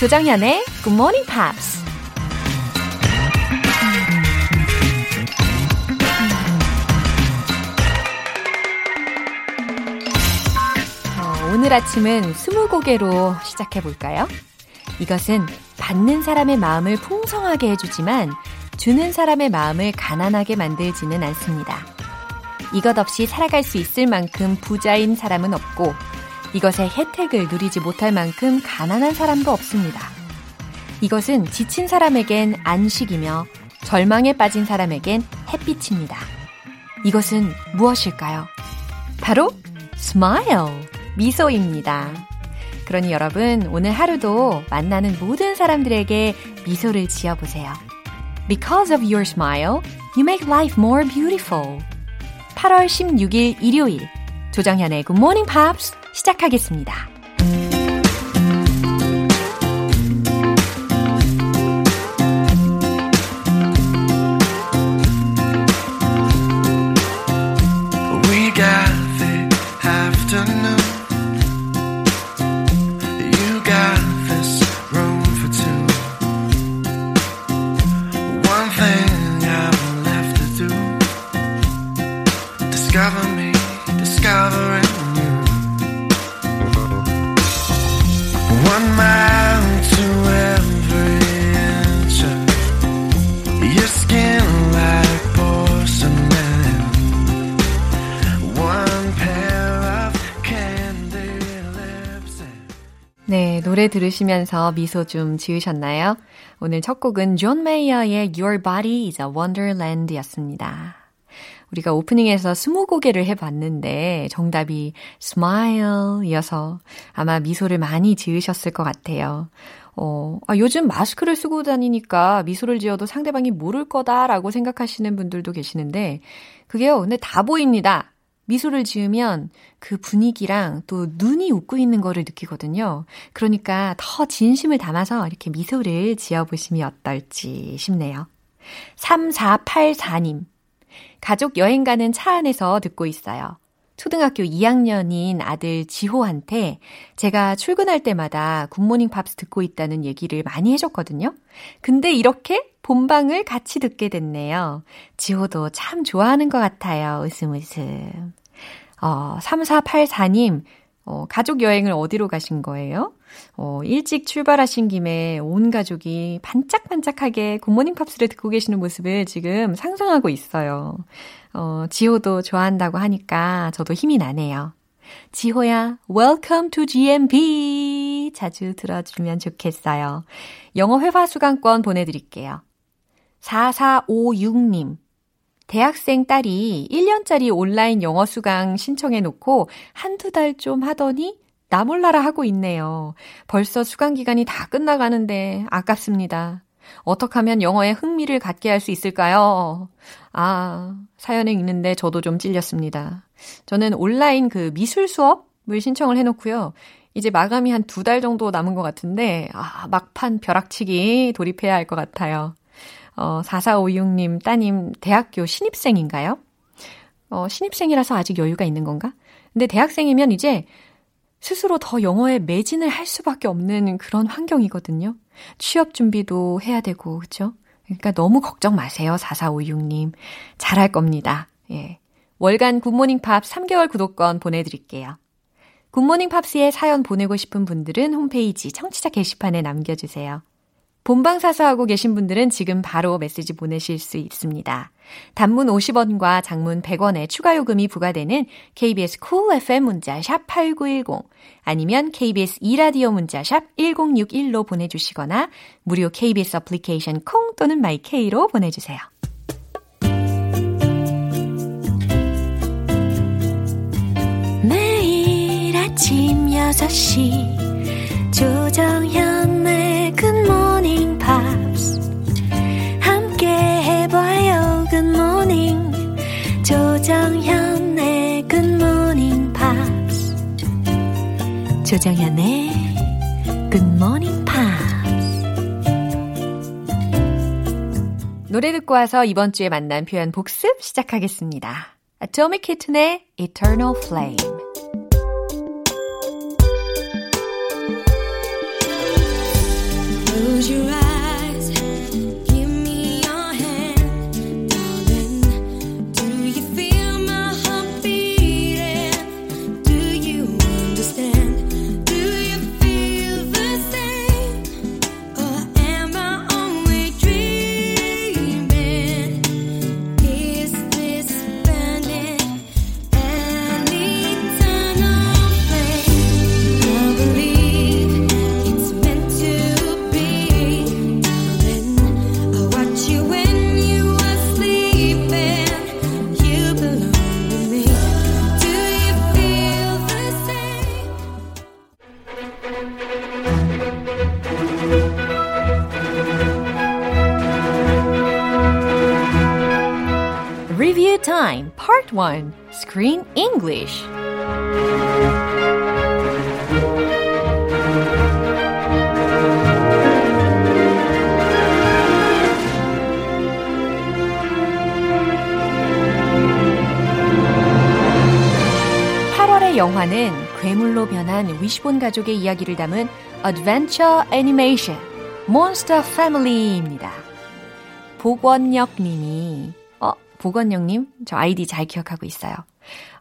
조정현의 Good Morning Pops. 어, 오늘 아침은 스무고개로 시작해 볼까요? 이것은 받는 사람의 마음을 풍성하게 해주지만 주는 사람의 마음을 가난하게 만들지는 않습니다. 이것 없이 살아갈 수 있을 만큼 부자인 사람은 없고 이것의 혜택을 누리지 못할 만큼 가난한 사람도 없습니다. 이것은 지친 사람에겐 안식이며 절망에 빠진 사람에겐 햇빛입니다. 이것은 무엇일까요? 바로 smile, 미소입니다. 그러니 여러분, 오늘 하루도 만나는 모든 사람들에게 미소를 지어보세요. Because of your smile, you make life more beautiful. 8월 16일 일요일, 조정현의 Good Morning Pops 시작하겠습니다. 네, 노래 들으시면서 미소 좀 지으셨나요? 오늘 첫 곡은 존 메이어의 Your Body is a Wonderland 였습니다. 우리가 오프닝에서 스무 고개를 해봤는데 정답이 smile 이어서 아마 미소를 많이 지으셨을 것 같아요. 어, 아, 요즘 마스크를 쓰고 다니니까 미소를 지어도 상대방이 모를 거다라고 생각하시는 분들도 계시는데 그게요, 근데 다 보입니다. 미소를 지으면 그 분위기랑 또 눈이 웃고 있는 거를 느끼거든요. 그러니까 더 진심을 담아서 이렇게 미소를 지어보시면 어떨지 싶네요. 3484님. 가족 여행 가는 차 안에서 듣고 있어요. 초등학교 2학년인 아들 지호한테 제가 출근할 때마다 굿모닝 팝스 듣고 있다는 얘기를 많이 해줬거든요. 근데 이렇게 본방을 같이 듣게 됐네요. 지호도 참 좋아하는 것 같아요. 웃음 웃음. 어, 3484님, 어, 가족 여행을 어디로 가신 거예요? 어, 일찍 출발하신 김에 온 가족이 반짝반짝하게 굿모닝 팝스를 듣고 계시는 모습을 지금 상상하고 있어요. 어, 지호도 좋아한다고 하니까 저도 힘이 나네요. 지호야, welcome to GMB. 자주 들어주면 좋겠어요. 영어 회화 수강권 보내드릴게요. 4456님. 대학생 딸이 1년짜리 온라인 영어 수강 신청해 놓고 한두 달 좀 하더니 나 몰라라 하고 있네요. 벌써 수강 기간이 다 끝나가는데 아깝습니다. 어떻게 하면 영어에 흥미를 갖게 할 수 있을까요? 아, 사연을 읽는데 저도 좀 찔렸습니다. 저는 온라인 그 미술 수업을 신청을 해놓고요. 이제 마감이 한 두 달 정도 남은 것 같은데, 아, 막판 벼락치기 돌입해야 할 것 같아요. 어, 4456님 따님 대학교 신입생인가요? 어, 신입생이라서 아직 여유가 있는 건가? 근데 대학생이면 이제 스스로 더 영어에 매진을 할 수밖에 없는 그런 환경이거든요. 취업 준비도 해야 되고, 그죠? 그러니까 너무 걱정 마세요, 4456님. 잘할 겁니다. 예. 월간 굿모닝 팝스 3개월 구독권 보내드릴게요. 굿모닝 팝스에 사연 보내고 싶은 분들은 홈페이지 청취자 게시판에 남겨주세요. 본방사수하고 계신 분들은 지금 바로 메시지 보내실 수 있습니다. 단문 50원과 장문 100원의 추가 요금이 부과되는 KBS cool FM 문자 샵 8910 아니면 KBS 이라디오 문자 샵 1061로 보내주시거나 무료 KBS 애플리케이션 콩 또는 마이케이로 보내주세요. 매일 아침 6시 조정현 조정현의 굿모닝 팝스 노래 듣고 와서 이번 주에 만난 표현 복습 시작하겠습니다. Atomic Kitten의 Eternal Flame. Close your eyes. 영화는 괴물로 변한 위시본 가족의 이야기를 담은 Adventure Animation Monster Family입니다. 복원역 님이, 어, 복원역 님, 저 아이디 잘 기억하고 있어요.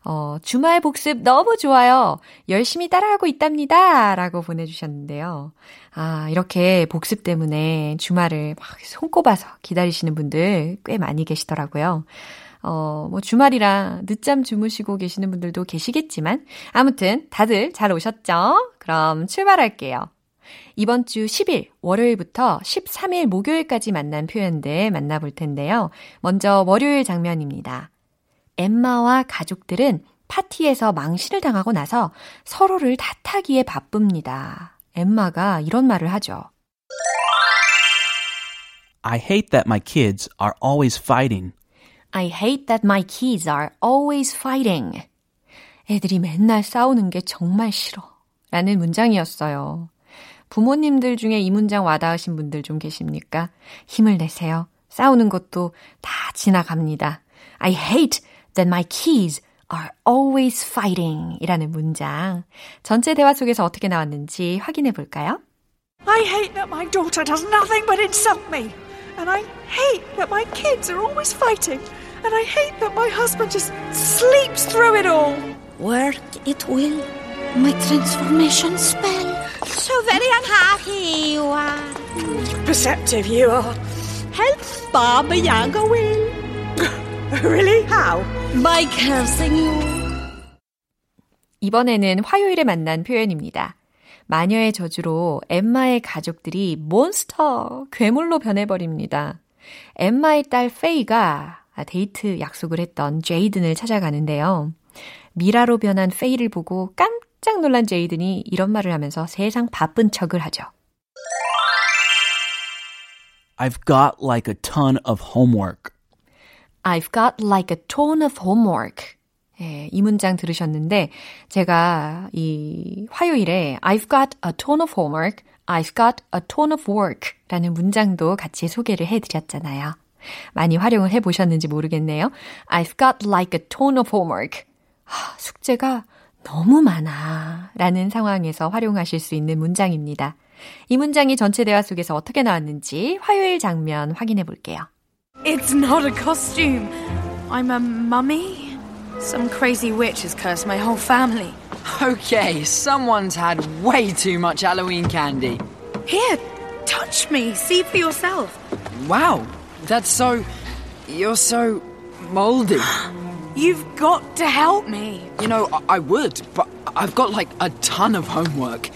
어, 주말 복습 너무 좋아요. 열심히 따라하고 있답니다. 라고 보내주셨는데요. 아, 이렇게 복습 때문에 주말을 막 손꼽아서 기다리시는 분들 꽤 많이 계시더라고요. 어, 뭐 주말이라 늦잠 주무시고 계시는 분들도 계시겠지만, 아무튼 다들 잘 오셨죠? 그럼 출발할게요. 이번 주 10일 월요일부터 13일 목요일까지 만난 표현들 만나볼 텐데요. 먼저 월요일 장면입니다. 엠마와 가족들은 파티에서 망신을 당하고 나서 서로를 탓하기에 바쁩니다. 엠마가 이런 말을 하죠. I hate that my kids are always fighting. I hate that my kids are always fighting. 애들이 맨날 싸우는 게 정말 싫어. 라는 문장이었어요. 부모님들 중에 이 문장 와닿으신 분들 좀 계십니까? 힘을 내세요. 싸우는 것도 다 지나갑니다. I hate that my kids are always fighting 이라는 문장. 전체 대화 속에서 어떻게 나왔는지 확인해 볼까요? I hate that my daughter does nothing but insult me. And I hate that my kids are always fighting. And I hate that my husband just sleeps through it all. Work it will, my transformation spell. So very unhappy you are. Perceptive you are. Help Baba Yaga will. Really? How? By cursing you. 이번에는 화요일에 만난 표현입니다. 마녀의 저주로 엠마의 가족들이 몬스터, 괴물로 변해버립니다. 엠마의 딸 페이가 데이트 약속을 했던 제이든을 찾아가는데요. 미라로 변한 페이를 보고 깜짝 놀란 제이든이 이런 말을 하면서 세상 바쁜 척을 하죠. I've got like a ton of homework. I've got like a ton of homework. 예, 이 문장 들으셨는데 제가 이 화요일에 I've got a ton of homework, I've got a ton of work 라는 문장도 같이 소개를 해드렸잖아요. 많이 활용을 해보셨는지 모르겠네요. I've got like a ton of homework. 하, 숙제가 너무 많아 라는 상황에서 활용하실 수 있는 문장입니다. 이 문장이 전체 대화 속에서 어떻게 나왔는지 화요일 장면 확인해 볼게요. It's not a costume. I'm a mummy. Some crazy witch has cursed my whole family. Okay, someone's had way too much Halloween candy. Here, touch me. See for yourself. Wow, that's so. You're so moldy. You've got to help me. You know, I, I would, but I've got like a ton of homework.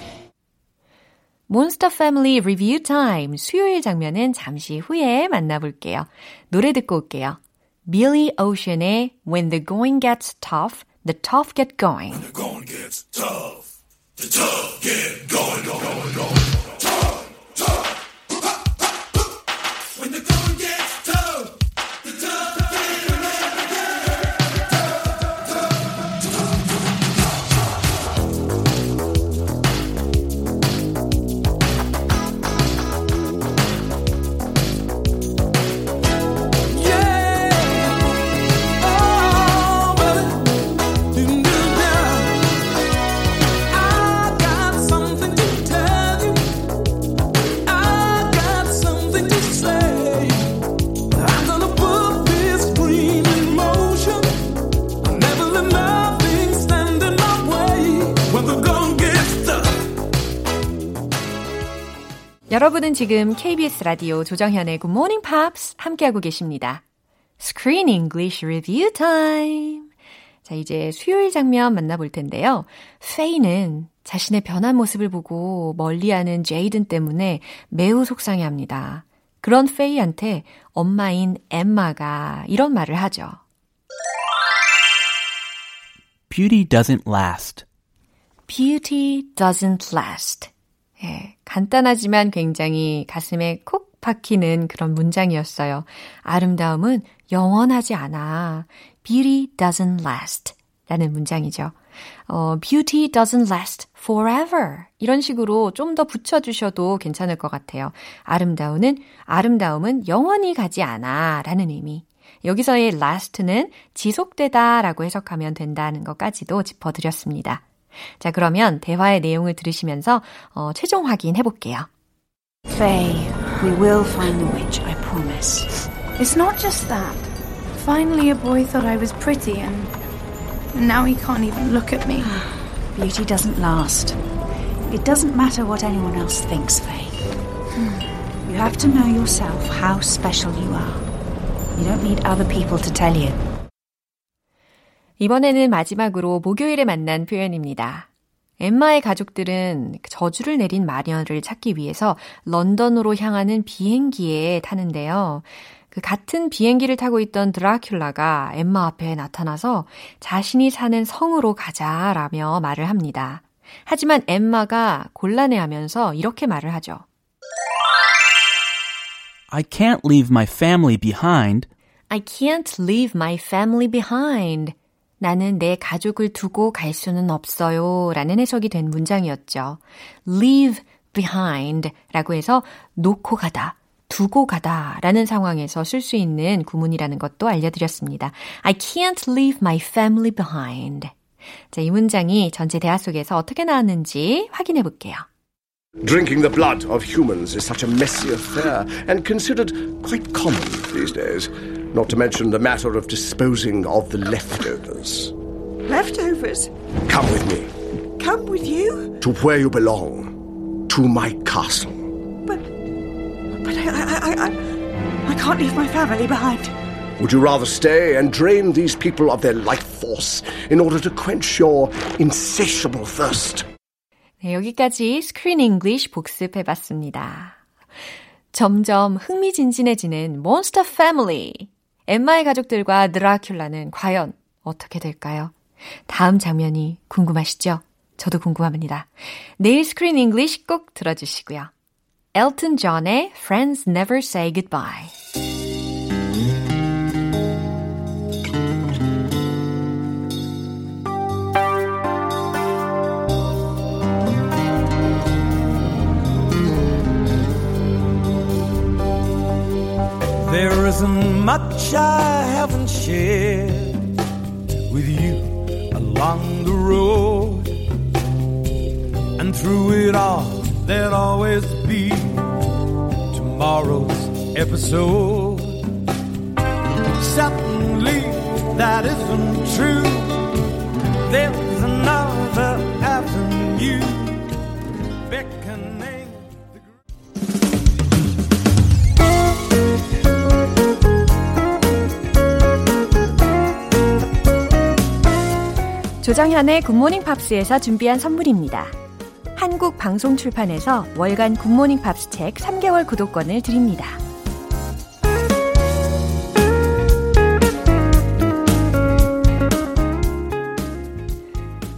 몬스터 패밀리 리뷰 타임 수요일 장면은 잠시 후에 만나볼게요. 노래 듣고 올게요. Billy Ocean의 eh? When the Going Gets Tough, The Tough Get Going. When the going gets tough, the tough get going, going, going. 여러분은 지금 KBS 라디오 조정현의 Good Morning Pops 함께하고 계십니다. Screen English Review Time. 자, 이제 수요일 장면 만나볼 텐데요. 페이는 자신의 변한 모습을 보고 멀리하는 제이든 때문에 매우 속상해합니다. 그런 페이한테 엄마인 엠마가 이런 말을 하죠. Beauty doesn't last. Beauty doesn't last. 예, 간단하지만 굉장히 가슴에 콕 박히는 그런 문장이었어요. 아름다움은 영원하지 않아. Beauty doesn't last. 라는 문장이죠. 어, beauty doesn't last forever. 이런 식으로 좀 더 붙여주셔도 괜찮을 것 같아요. 아름다움은, 아름다움은 영원히 가지 않아. 라는 의미. 여기서의 last는 지속되다 라고 해석하면 된다는 것까지도 짚어드렸습니다. 자, 그러면 대화의 내용을 들으시면서 어, 최종 확인해 볼게요. Faye, we will find the witch, I promise. It's not just that. Finally, a boy thought I was pretty, and now he can't even look at me. Beauty doesn't last. It doesn't matter what anyone else thinks, Faye. You have to know yourself how special you are. You don't need other people to tell you. 이번에는 마지막으로 목요일에 만난 표현입니다. 엠마의 가족들은 저주를 내린 마녀를 찾기 위해서 런던으로 향하는 비행기에 타는데요. 그 같은 비행기를 타고 있던 드라큘라가 엠마 앞에 나타나서 자신이 사는 성으로 가자라며 말을 합니다. 하지만 엠마가 곤란해하면서 이렇게 말을 하죠. I can't leave my family behind. I can't leave my family behind. 나는 내 가족을 두고 갈 수는 없어요. 라는 해석이 된 문장이었죠. leave behind 라고 해서 놓고 가다, 두고 가다 라는 상황에서 쓸 수 있는 구문이라는 것도 알려드렸습니다. I can't leave my family behind. 자, 이 문장이 전체 대화 속에서 어떻게 나왔는지 확인해 볼게요. Drinking the blood of humans is such a messy affair and considered quite common these days, not to mention the matter of disposing of the leftovers. Leftovers? Come with me Come with you? to where you belong, to my castle. But. But I. I, I, I, I can't leave my family behind. Would you rather stay and drain these people of their life force in order to quench your insatiable thirst? 네, 여기까지 스크린 잉글리쉬 복습해 봤습니다. 점점 흥미진진해지는 몬스터 패밀리. 엠마의 가족들과 드라큘라는 과연 어떻게 될까요? 다음 장면이 궁금하시죠? 저도 궁금합니다. 내일 Screen English 꼭 들어주시고요. 엘튼 존의 Friends Never Say Goodbye. Isn't much I haven't shared with you along the road. And through it all, there'll always be tomorrow's episode. Suddenly, that isn't true. There's another avenue beckoning. 조정현의 굿모닝 팝스에서 준비한 선물입니다. 한국 방송 출판에서 월간 굿모닝 팝스 책 3개월 구독권을 드립니다.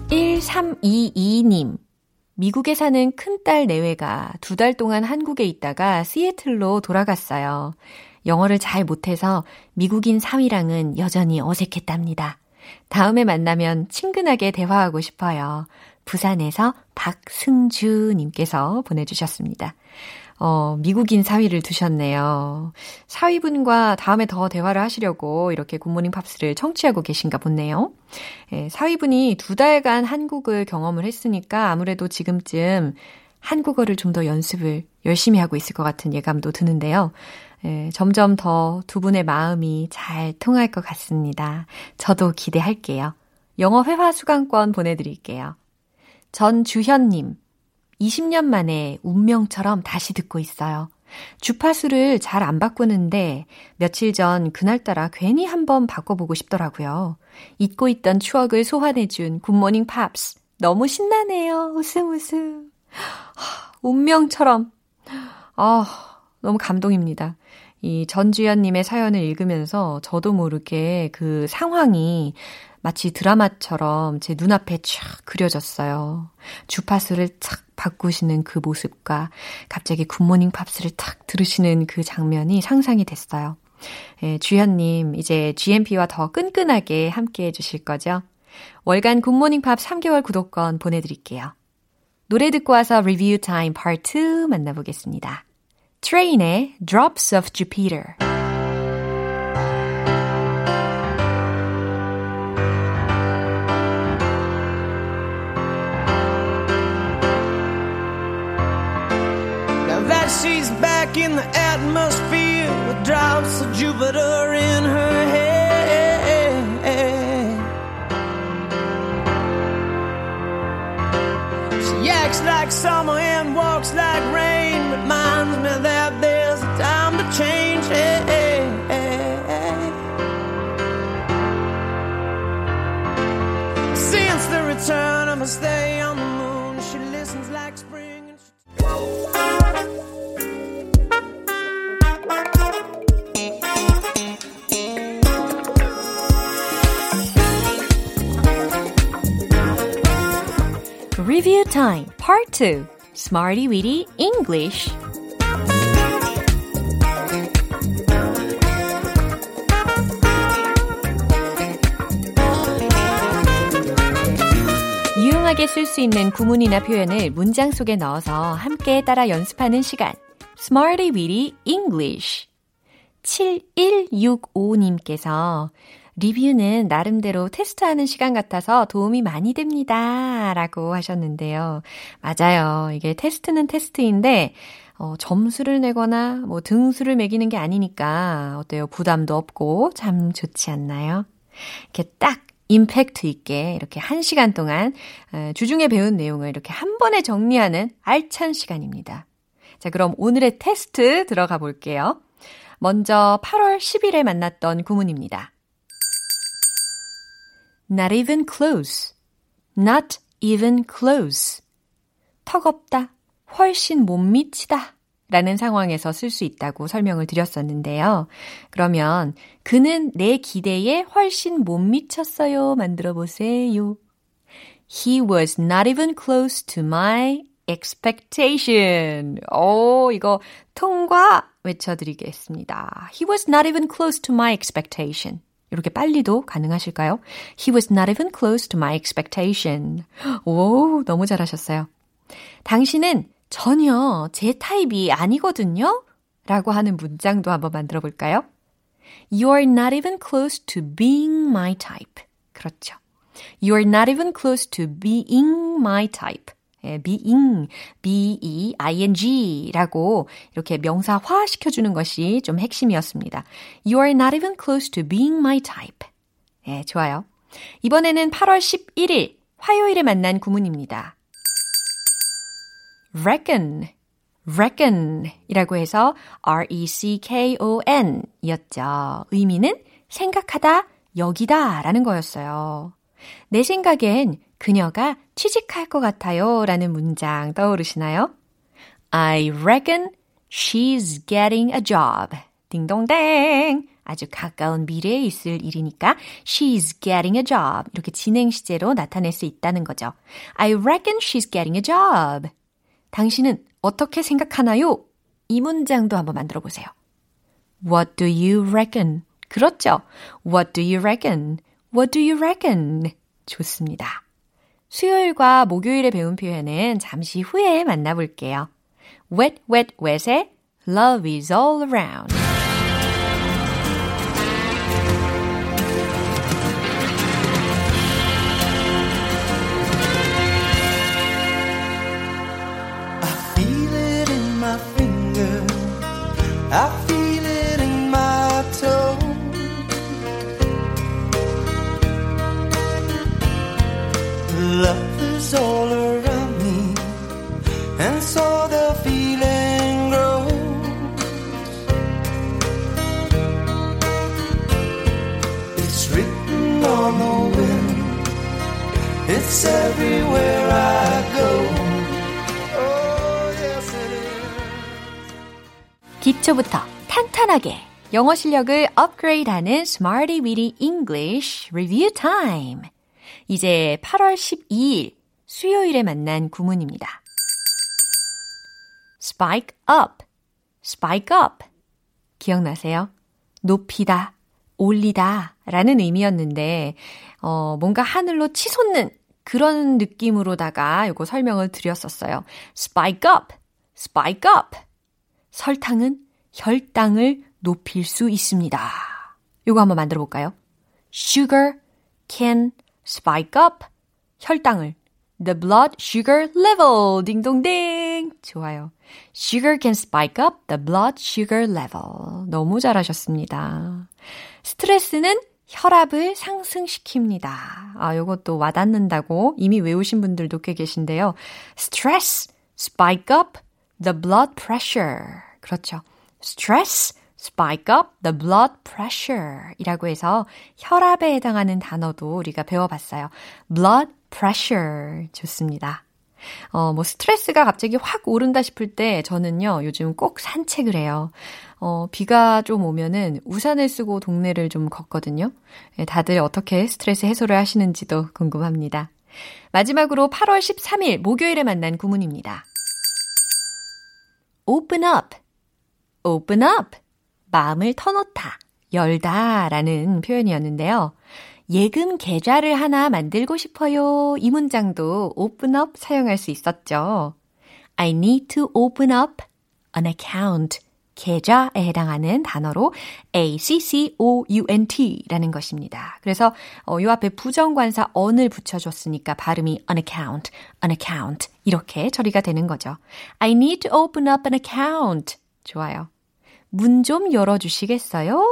1322님. 미국에 사는 큰딸 내외가 두 달 동안 한국에 있다가 시애틀로 돌아갔어요. 영어를 잘 못해서 미국인 사위랑은 여전히 어색했답니다. 다음에 만나면 친근하게 대화하고 싶어요. 부산에서 박승주님께서 보내주셨습니다. 어, 미국인 사위를 두셨네요. 사위분과 다음에 더 대화를 하시려고 이렇게 굿모닝 팝스를 청취하고 계신가 보네요. 예, 사위분이 두 달간 한국을 경험을 했으니까 아무래도 지금쯤 한국어를 좀 더 연습을 열심히 하고 있을 것 같은 예감도 드는데요. 예, 점점 더 두 분의 마음이 잘 통할 것 같습니다. 저도 기대할게요. 영어 회화 수강권 보내드릴게요. 전주현님, 20년 만에 운명처럼 다시 듣고 있어요. 주파수를 잘 안 바꾸는데 며칠 전 그날따라 괜히 한번 바꿔보고 싶더라고요. 잊고 있던 추억을 소환해준 굿모닝 팝스. 너무 신나네요. 웃음 웃음. 하, 운명처럼. 아, 너무 감동입니다. 이 전주연님의 사연을 읽으면서 저도 모르게 그 상황이 마치 드라마처럼 제 눈앞에 쫙 그려졌어요. 주파수를 착 바꾸시는 그 모습과 갑자기 굿모닝 팝스를 탁 들으시는 그 장면이 상상이 됐어요. 예, 주연님, 이제 GMP와 더 끈끈하게 함께 해주실 거죠? 월간 굿모닝 팝스 3개월 구독권 보내드릴게요. 노래 듣고 와서 리뷰 타임 파트 2 만나보겠습니다. 트레인의 Drops of Jupiter. Now that she's back in the atmosphere with drops of Jupiter in her head. She acts like summer and walks like rain. Reminds me that A stay on the moon, she listens like spring. And Review Time Part 2 Smarty Weedy English 유용하게 쓸 수 있는 구문이나 표현을 문장 속에 넣어서 함께 따라 연습하는 시간 Smarty Weedy English 7165님께서 리뷰는 나름대로 테스트하는 시간 같아서 도움이 많이 됩니다. 라고 하셨는데요. 맞아요. 이게 테스트는 테스트인데, 어, 점수를 내거나 뭐 등수를 매기는 게 아니니까 어때요? 부담도 없고 참 좋지 않나요? 이렇게 딱 임팩트 있게 이렇게 한 시간 동안 어, 주중에 배운 내용을 이렇게 한 번에 정리하는 알찬 시간입니다. 자, 그럼 오늘의 테스트 들어가 볼게요. 먼저 8월 10일에 만났던 구문입니다. Not even close. Not even close. 턱없다. 훨씬 못 미치다. 라는 상황에서 쓸 수 있다고 설명을 드렸었는데요. 그러면 그는 내 기대에 훨씬 못 미쳤어요. 만들어 보세요. He was not even close to my expectation. 오, 이거 통과 외쳐드리겠습니다. He was not even close to my expectation. 이렇게 빨리도 가능하실까요? He was not even close to my expectation. 오, 너무 잘하셨어요. 당신은 전혀 제 타입이 아니거든요? 라고 하는 문장도 한번 만들어 볼까요? You're not even close to being my type. 그렇죠. You're not even close to being my type. 예, being, B-E-I-N-G 라고 이렇게 명사화 시켜주는 것이 좀 핵심이었습니다. You're not even close to being my type. 예, 좋아요. 이번에는 8월 11일 화요일에 만난 구문입니다. Reckon, reckon 이라고 해서 R-E-C-K-O-N 이었죠. 의미는 생각하다, 여기다 라는 거였어요. 내 생각엔 그녀가 취직할 것 같아요 라는 문장 떠오르시나요? I reckon she's getting a job. 딩동댕. 아주 가까운 미래에 있을 일이니까 she's getting a job. 이렇게 진행 시제로 나타낼 수 있다는 거죠. I reckon she's getting a job. 당신은 어떻게 생각하나요? 이 문장도 한번 만들어 보세요. What do you reckon? 그렇죠. What do you reckon? What do you reckon? 좋습니다. 수요일과 목요일에 배운 표현은 잠시 후에 만나볼게요. Wet, wet, wet의 Love is all around. I 탄탄하게 영어 실력을 업그레이드하는 Smarty Weedy English Review Time. 이제 8월 12일 수요일에 만난 구문입니다. spike up, spike up. 기억나세요? 높이다, 올리다 라는 의미였는데, 어, 뭔가 하늘로 치솟는 그런 느낌으로다가 요거 설명을 드렸었어요. spike up, spike up. 설탕은 혈당을 높일 수 있습니다. 요거 한번 만들어 볼까요? Sugar can spike up 혈당을 The blood sugar level 딩동댕 좋아요. Sugar can spike up the blood sugar level 너무 잘하셨습니다. 스트레스는 혈압을 상승시킵니다. 아, 요것도 와닿는다고 이미 외우신 분들도 꽤 계신데요. Stress spike up the blood pressure. 그렇죠. Stress spike up the blood pressure 이라고 해서 혈압에 해당하는 단어도 우리가 배워봤어요. blood pressure 좋습니다. 어, 뭐 스트레스가 갑자기 확 오른다 싶을 때 저는요, 요즘 꼭 산책을 해요. 어, 비가 좀 오면은 우산을 쓰고 동네를 좀 걷거든요. 예, 다들 어떻게 스트레스 해소를 하시는지도 궁금합니다. 마지막으로 8월 13일 목요일에 만난 구문입니다. open up, open up. 마음을 터놓다, 열다 라는 표현이었는데요. 예금 계좌를 하나 만들고 싶어요. 이 문장도 open up 사용할 수 있었죠. I need to open up an account. 계좌에 해당하는 단어로 A-C-C-O-U-N-T 라는 것입니다. 그래서 어, 요 앞에 부정관사 on을 붙여줬으니까 발음이 an account, an account 이렇게 처리가 되는 거죠. I need to open up an account. 좋아요. 문 좀 열어주시겠어요?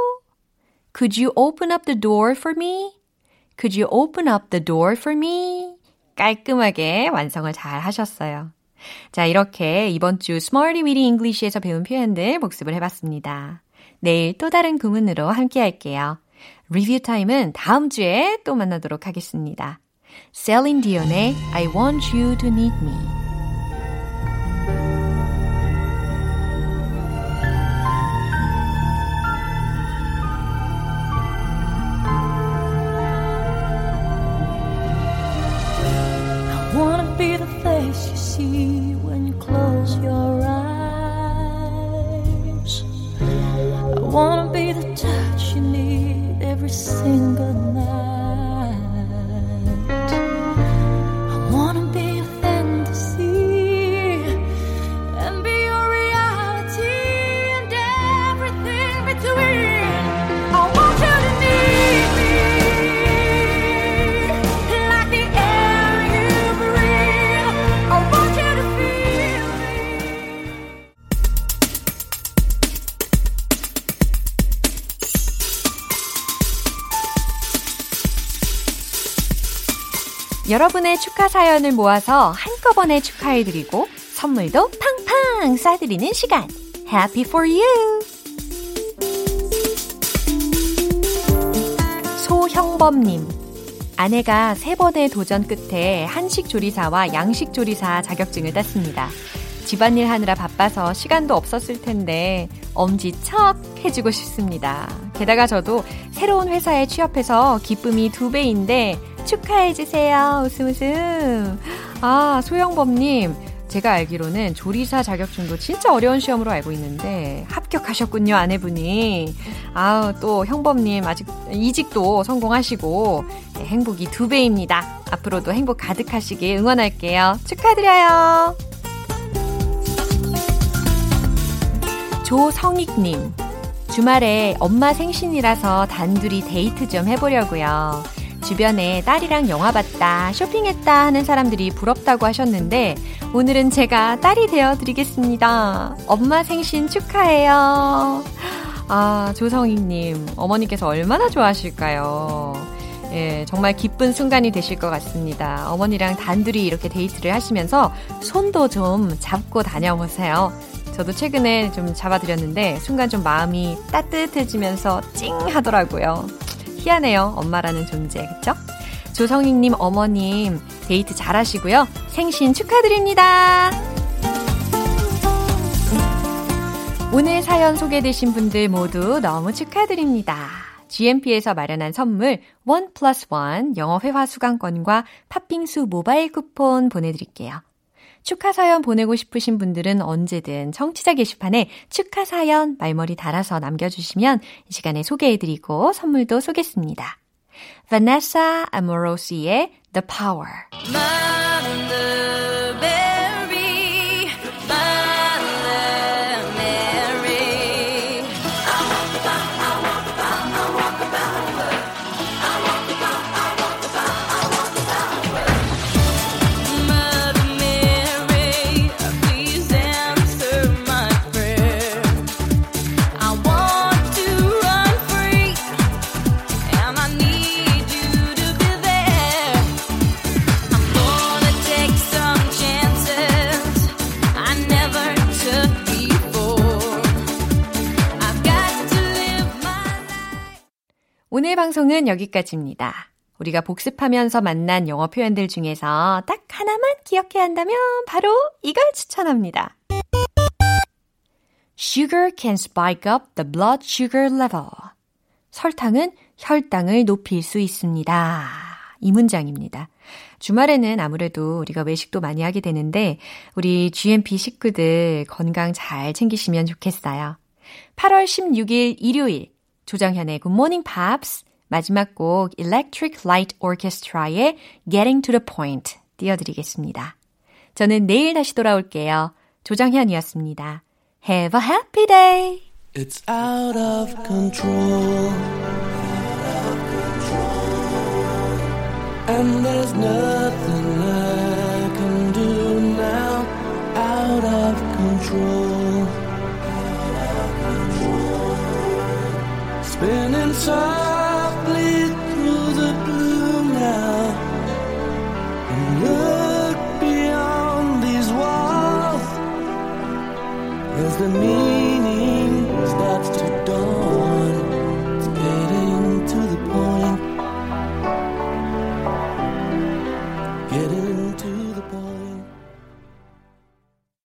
Could you open up the door for me? Could you open up the door for me? 깔끔하게 완성을 잘 하셨어요. 자, 이렇게 이번 주 Smarty Weedy English에서 배운 표현들 복습을 해봤습니다. 내일 또 다른 구문으로 함께 할게요. 리뷰 타임은 다음 주에 또 만나도록 하겠습니다. Celine Dion의 I Want You to Need Me. 여러분의 축하 사연을 모아서 한꺼번에 축하해드리고 선물도 팡팡 쏴드리는 시간. Happy for you! 소형범님. 아내가 세 번의 도전 끝에 한식 조리사와 양식 조리사 자격증을 땄습니다. 집안일 하느라 바빠서 시간도 없었을 텐데 엄지척 해주고 싶습니다. 게다가 저도 새로운 회사에 취업해서 기쁨이 두 배인데 축하해주세요. 웃음 웃음. 아, 소영범님. 제가 알기로는 조리사 자격증도 진짜 어려운 시험으로 알고 있는데 합격하셨군요, 아내분이. 아우, 또 형범님 아직 이직도 성공하시고 네, 행복이 두 배입니다. 앞으로도 행복 가득하시길 응원할게요. 축하드려요. 조성익님. 주말에 엄마 생신이라서 단둘이 데이트 좀 해보려고요. 주변에 딸이랑 영화 봤다, 쇼핑했다 하는 사람들이 부럽다고 하셨는데, 오늘은 제가 딸이 되어 드리겠습니다. 엄마 생신 축하해요. 아, 조성익님, 어머니께서 얼마나 좋아하실까요? 예, 정말 기쁜 순간이 되실 것 같습니다. 어머니랑 단둘이 이렇게 데이트를 하시면서 손도 좀 잡고 다녀보세요. 저도 최근에 좀 잡아드렸는데 순간 좀 마음이 따뜻해지면서 찡 하더라고요. 희한해요. 엄마라는 존재, 그쵸? 조성익님 어머님 데이트 잘하시고요. 생신 축하드립니다. 오늘 사연 소개되신 분들 모두 너무 축하드립니다. GMP에서 마련한 선물 원 플러스 원 영어 회화 수강권과 팥빙수 모바일 쿠폰 보내드릴게요. 축하 사연 보내고 싶으신 분들은 언제든 청취자 게시판에 축하 사연 말머리 달아서 남겨주시면 이 시간에 소개해드리고 선물도 쏘겠습니다. Vanessa Amorosi의 The Power. 방송은 여기까지입니다. 우리가 복습하면서 만난 영어 표현들 중에서 딱 하나만 기억해야 한다면 바로 이걸 추천합니다. Sugar can spike up the blood sugar level. 설탕은 혈당을 높일 수 있습니다. 이 문장입니다. 주말에는 아무래도 우리가 외식도 많이 하게 되는데 우리 GMP 식구들 건강 잘 챙기시면 좋겠어요. 8월 16일 일요일 조정현의 Morning Pops 마지막 곡 Electric Light Orchestra의 Getting to the Point 띄워드리겠습니다. 저는 내일 다시 돌아올게요. 조정현이었습니다. Have a happy day! It's out of control. And there's nothing I can do now. Out of control. Spinning inside. the need